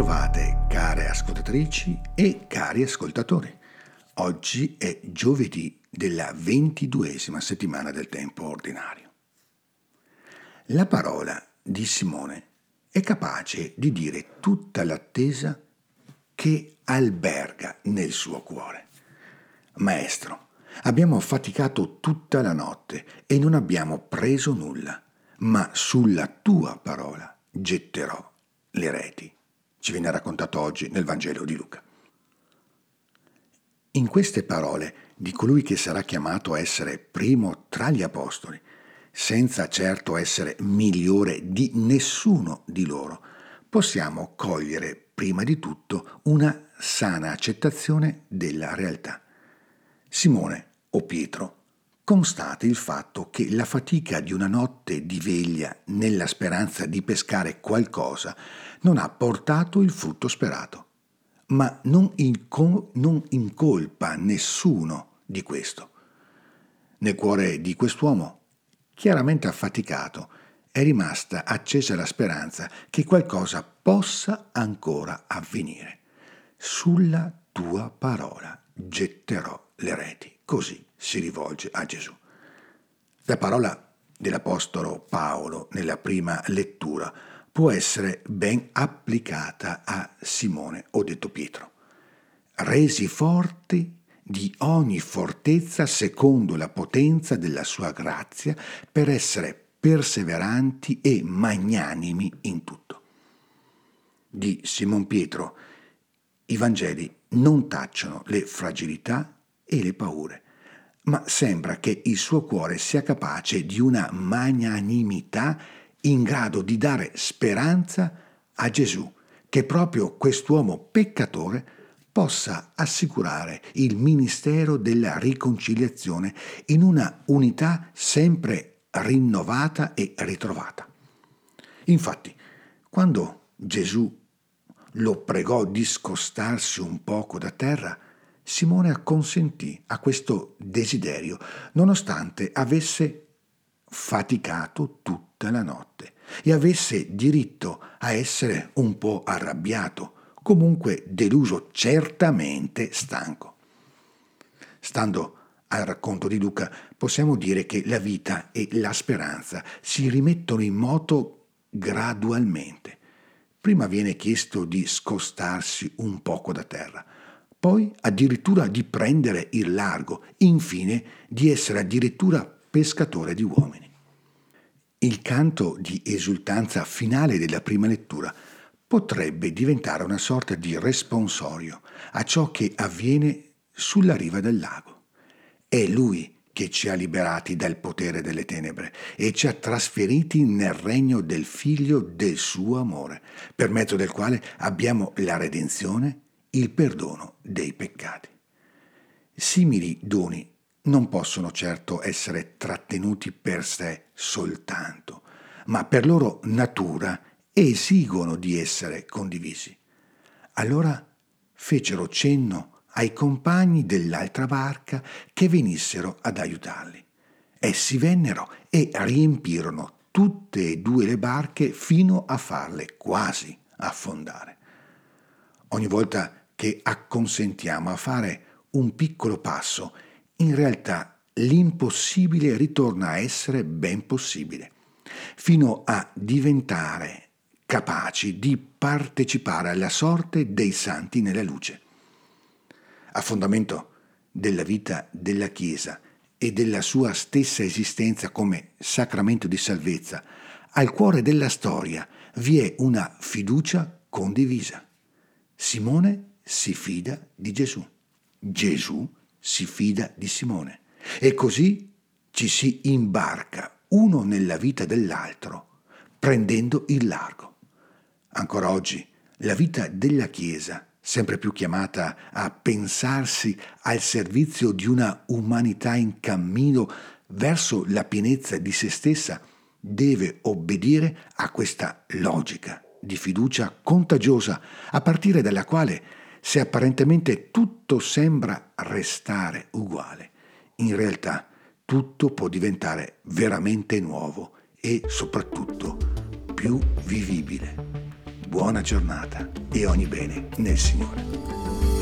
ritrovate care ascoltatrici e cari ascoltatori. Oggi è giovedì della ventiduesima settimana del tempo ordinario. La parola di Simone è capace di dire tutta l'attesa che alberga nel suo cuore. Maestro, abbiamo faticato tutta la notte e non abbiamo preso nulla, ma sulla tua parola getterò le reti. Ci viene raccontato oggi nel Vangelo di Luca. In queste parole di colui che sarà chiamato a essere primo tra gli apostoli, senza certo essere migliore di nessuno di loro, possiamo cogliere prima di tutto una sana accettazione della realtà. Simone o Pietro constate il fatto che la fatica di una notte di veglia nella speranza di pescare qualcosa non ha portato il frutto sperato, ma non, inco- non incolpa nessuno di questo. Nel cuore di quest'uomo, chiaramente affaticato, è rimasta accesa la speranza che qualcosa possa ancora avvenire. Sulla tua parola getterò le reti. Così si rivolge a Gesù. La parola dell'Apostolo Paolo nella prima lettura può essere ben applicata a Simone, o detto Pietro. Resi forti di ogni fortezza secondo la potenza della sua grazia per essere perseveranti e magnanimi in tutto. Di Simon Pietro i Vangeli non tacciano le fragilità e le paure, ma sembra che il suo cuore sia capace di una magnanimità in grado di dare speranza a Gesù, che proprio quest'uomo peccatore possa assicurare il ministero della riconciliazione in una unità sempre rinnovata e ritrovata. Infatti, quando Gesù lo pregò di scostarsi un poco da terra, Simone acconsentì a questo desiderio, nonostante avesse faticato tutta la notte e avesse diritto a essere un po' arrabbiato, comunque deluso, certamente stanco. Stando al racconto di Luca, possiamo dire che la vita e la speranza si rimettono in moto gradualmente. Prima viene chiesto di scostarsi un poco da terra, poi addirittura di prendere il largo, infine di essere addirittura pescatore di uomini. Il canto di esultanza finale della prima lettura potrebbe diventare una sorta di responsorio a ciò che avviene sulla riva del lago. È lui che ci ha liberati dal potere delle tenebre e ci ha trasferiti nel regno del figlio del suo amore, per mezzo del quale abbiamo la redenzione il perdono dei peccati. Simili doni non possono certo essere trattenuti per sé soltanto, ma per loro natura esigono di essere condivisi. Allora fecero cenno ai compagni dell'altra barca che venissero ad aiutarli. Essi vennero e riempirono tutte e due le barche fino a farle quasi affondare. Ogni volta che acconsentiamo a fare un piccolo passo, in realtà l'impossibile ritorna a essere ben possibile, fino a diventare capaci di partecipare alla sorte dei santi nella luce. A fondamento della vita della Chiesa e della sua stessa esistenza come sacramento di salvezza, al cuore della storia vi è una fiducia condivisa. Simone si fida di Gesù. Gesù si fida di Simone. E così ci si imbarca uno nella vita dell'altro, prendendo il largo. Ancora oggi la vita della Chiesa, sempre più chiamata a pensarsi al servizio di una umanità in cammino verso la pienezza di se stessa, deve obbedire a questa logica di fiducia contagiosa, a partire dalla quale se apparentemente tutto sembra restare uguale, in realtà tutto può diventare veramente nuovo e soprattutto più vivibile. buona giornata e ogni bene nel Signore.